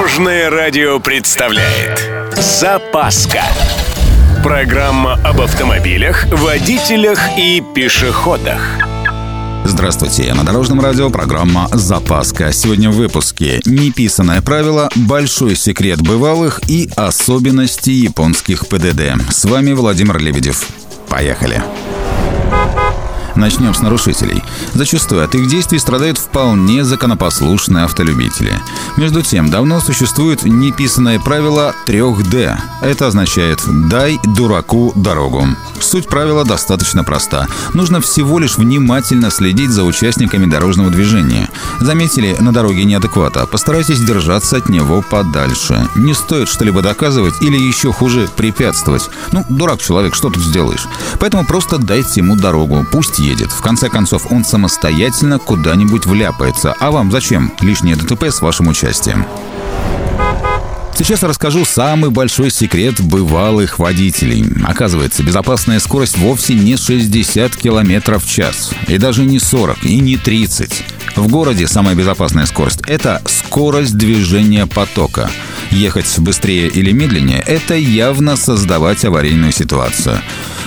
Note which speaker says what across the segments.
Speaker 1: Дорожное радио представляет Запаска Программа об автомобилях, водителях и пешеходах
Speaker 2: Здравствуйте, на Дорожном радио программа «Запаска». Сегодня в выпуске «Неписанное правило», «Большой секрет бывалых» и «Особенности японских ПДД». С вами Владимир Лебедев. Поехали! Начнем с нарушителей. Зачастую от их действий страдают вполне законопослушные автолюбители. Между тем, давно существует неписанное правило 3D. Это означает «дай дураку дорогу». Суть правила достаточно проста. Нужно всего лишь внимательно следить за участниками дорожного движения. Заметили на дороге неадеквата? Постарайтесь держаться от него подальше. Не стоит что-либо доказывать или еще хуже препятствовать. Ну, дурак человек, что тут сделаешь? Поэтому просто дайте ему дорогу, пусть едет. В конце концов, он самостоятельно куда-нибудь вляпается. А вам зачем лишнее ДТП с вашим участием? Сейчас расскажу самый большой секрет бывалых водителей. Оказывается, безопасная скорость вовсе не 60 км в час. И даже не 40, и не 30. В городе самая безопасная скорость – это скорость движения потока. Ехать быстрее или медленнее – это явно создавать аварийную ситуацию.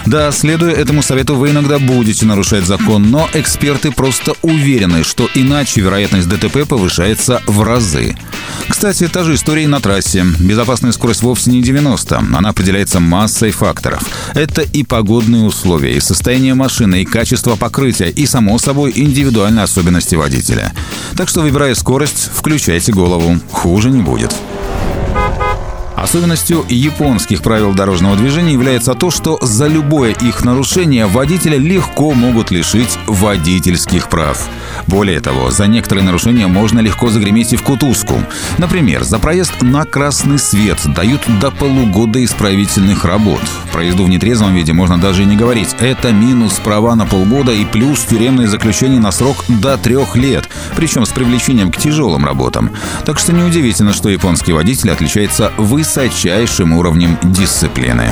Speaker 2: Да, следуя этому совету, вы иногда будете нарушать закон, но эксперты просто уверены, что иначе вероятность ДТП повышается в разы. Кстати, та же история и на трассе. Безопасная скорость вовсе не 90, она определяется массой факторов. Это и погодные условия, и состояние машины, и качество покрытия, и, само собой, индивидуальные особенности водителя. Так что, выбирая скорость, включайте голову, хуже не будет. Особенностью японских правил дорожного движения является то, что за любое их нарушение водителя легко могут лишить водительских прав. Более того, за некоторые нарушения можно легко загреметь и в кутузку. Например, за проезд на красный свет дают до полугода исправительных работ. Про езду в нетрезвом виде можно даже и не говорить. Это минус права на полгода и плюс тюремное заключение на срок до трех лет, причем с привлечением к тяжелым работам. Так что неудивительно, что японский водитель отличается высочайшим уровнем дисциплины.